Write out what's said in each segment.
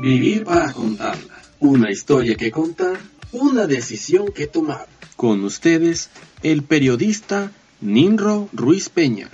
Vivir para contarla. Una historia que contar, una decisión que tomar. Con ustedes, el periodista Ninro Ruiz Peña.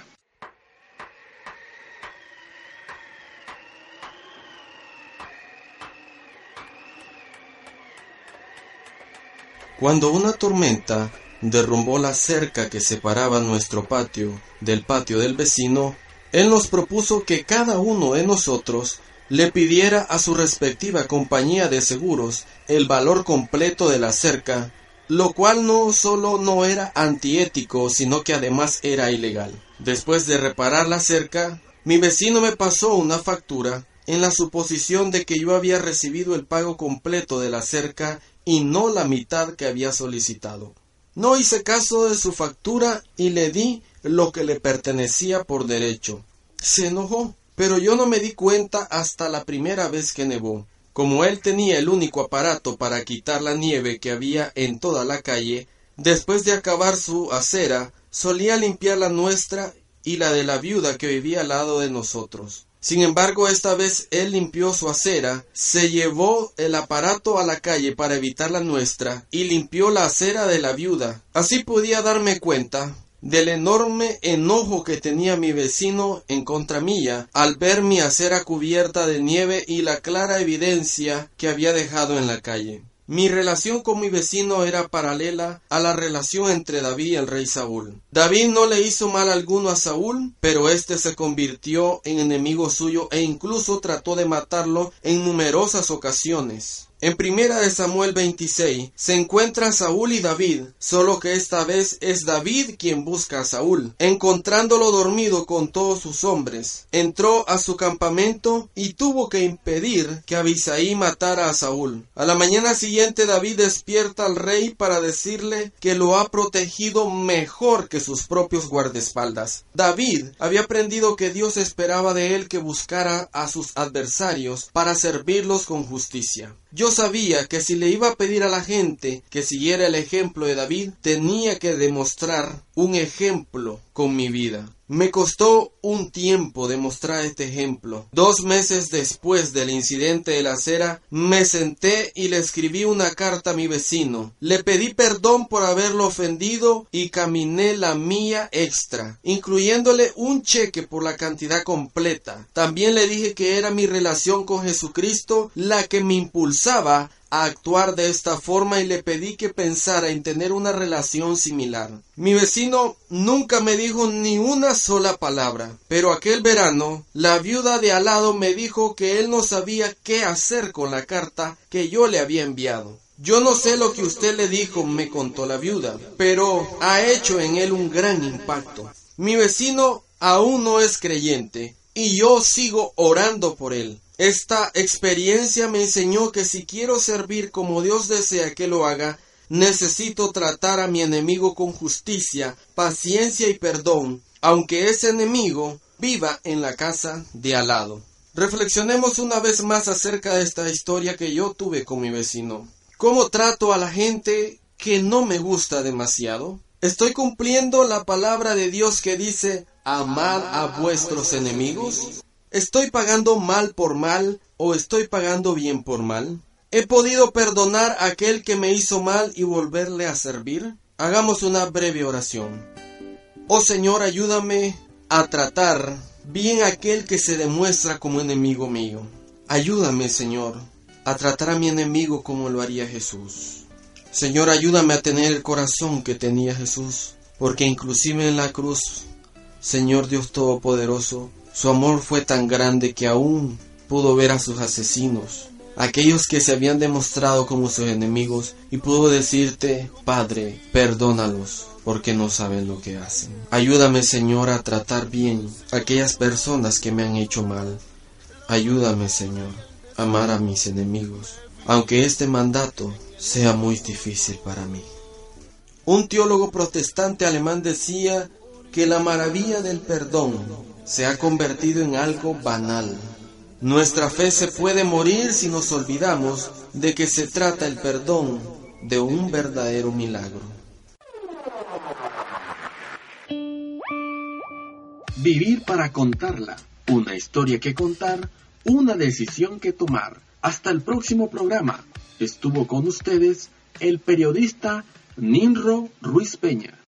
Cuando una tormenta derrumbó la cerca que separaba nuestro patio del patio del vecino, él nos propuso que cada uno de nosotros le pidiera a su respectiva compañía de seguros el valor completo de la cerca, lo cual no solo no era antiético, sino que además era ilegal. Después de reparar la cerca, mi vecino me pasó una factura en la suposición de que yo había recibido el pago completo de la cerca y no la mitad que había solicitado. No hice caso de su factura y le di lo que le pertenecía por derecho. Se enojó, pero yo no me di cuenta hasta la primera vez que nevó. Como él tenía el único aparato para quitar la nieve que había en toda la calle, después de acabar su acera, solía limpiar la nuestra y la de la viuda que vivía al lado de nosotros. Sin embargo, esta vez él limpió su acera, se llevó el aparato a la calle para evitar la nuestra y limpió la acera de la viuda. Así podía darme cuenta del enorme enojo que tenía mi vecino en contra mía al ver mi acera cubierta de nieve y la clara evidencia que había dejado en la calle. Mi relación con mi vecino era paralela a la relación entre David y el rey Saúl. David no le hizo mal alguno a Saúl, pero éste se convirtió en enemigo suyo e incluso trató de matarlo en numerosas ocasiones. En primera de Samuel 26 se encuentra Saúl y David, solo que esta vez es David quien busca a Saúl. Encontrándolo dormido con todos sus hombres, entró a su campamento y tuvo que impedir que Abisaí matara a Saúl. A la mañana siguiente David despierta al rey para decirle que lo ha protegido mejor que sus propios guardaespaldas. David había aprendido que Dios esperaba de él que buscara a sus adversarios para servirlos con justicia. Yo sabía que si le iba a pedir a la gente que siguiera el ejemplo de David, tenía que demostrar un ejemplo con mi vida. Me costó un tiempo demostrar este ejemplo. Dos meses después del incidente de la acera, me senté y le escribí una carta a mi vecino. Le pedí perdón por haberlo ofendido y caminé la mía extra, incluyéndole un cheque por la cantidad completa. También le dije que era mi relación con Jesucristo la que me impulsaba a actuar de esta forma y le pedí que pensara en tener una relación similar. Mi vecino nunca me dijo ni una sola palabra, pero aquel verano la viuda de al lado me dijo que él no sabía qué hacer con la carta que yo le había enviado. Yo no sé lo que usted le dijo, me contó la viuda, pero ha hecho en él un gran impacto. Mi vecino aún no es creyente y yo sigo orando por él. Esta experiencia me enseñó que si quiero servir como Dios desea que lo haga, necesito tratar a mi enemigo con justicia, paciencia y perdón, aunque ese enemigo viva en la casa de al lado. Reflexionemos una vez más acerca de esta historia que yo tuve con mi vecino. ¿Cómo trato a la gente que no me gusta demasiado? ¿Estoy cumpliendo la palabra de Dios que dice amad a vuestros enemigos? ¿Estoy pagando mal por mal o estoy pagando bien por mal? ¿He podido perdonar a aquel que me hizo mal y volverle a servir? Hagamos una breve oración. Oh Señor, ayúdame a tratar bien a aquel que se demuestra como enemigo mío. Ayúdame, Señor, a tratar a mi enemigo como lo haría Jesús. Señor, ayúdame a tener el corazón que tenía Jesús, porque inclusive en la cruz, Señor Dios Todopoderoso, su amor fue tan grande que aún pudo ver a sus asesinos, aquellos que se habían demostrado como sus enemigos, y pudo decirte, Padre, perdónalos, porque no saben lo que hacen. Ayúdame, Señor, a tratar bien a aquellas personas que me han hecho mal. Ayúdame, Señor, a amar a mis enemigos, aunque este mandato sea muy difícil para mí. Un teólogo protestante alemán decía que la maravilla del perdón se ha convertido en algo banal. Nuestra fe se puede morir si nos olvidamos de que se trata el perdón de un verdadero milagro. Vivir para contarla. Una historia que contar, una decisión que tomar. Hasta el próximo programa. Estuvo con ustedes el periodista Ninro Ruiz Peña.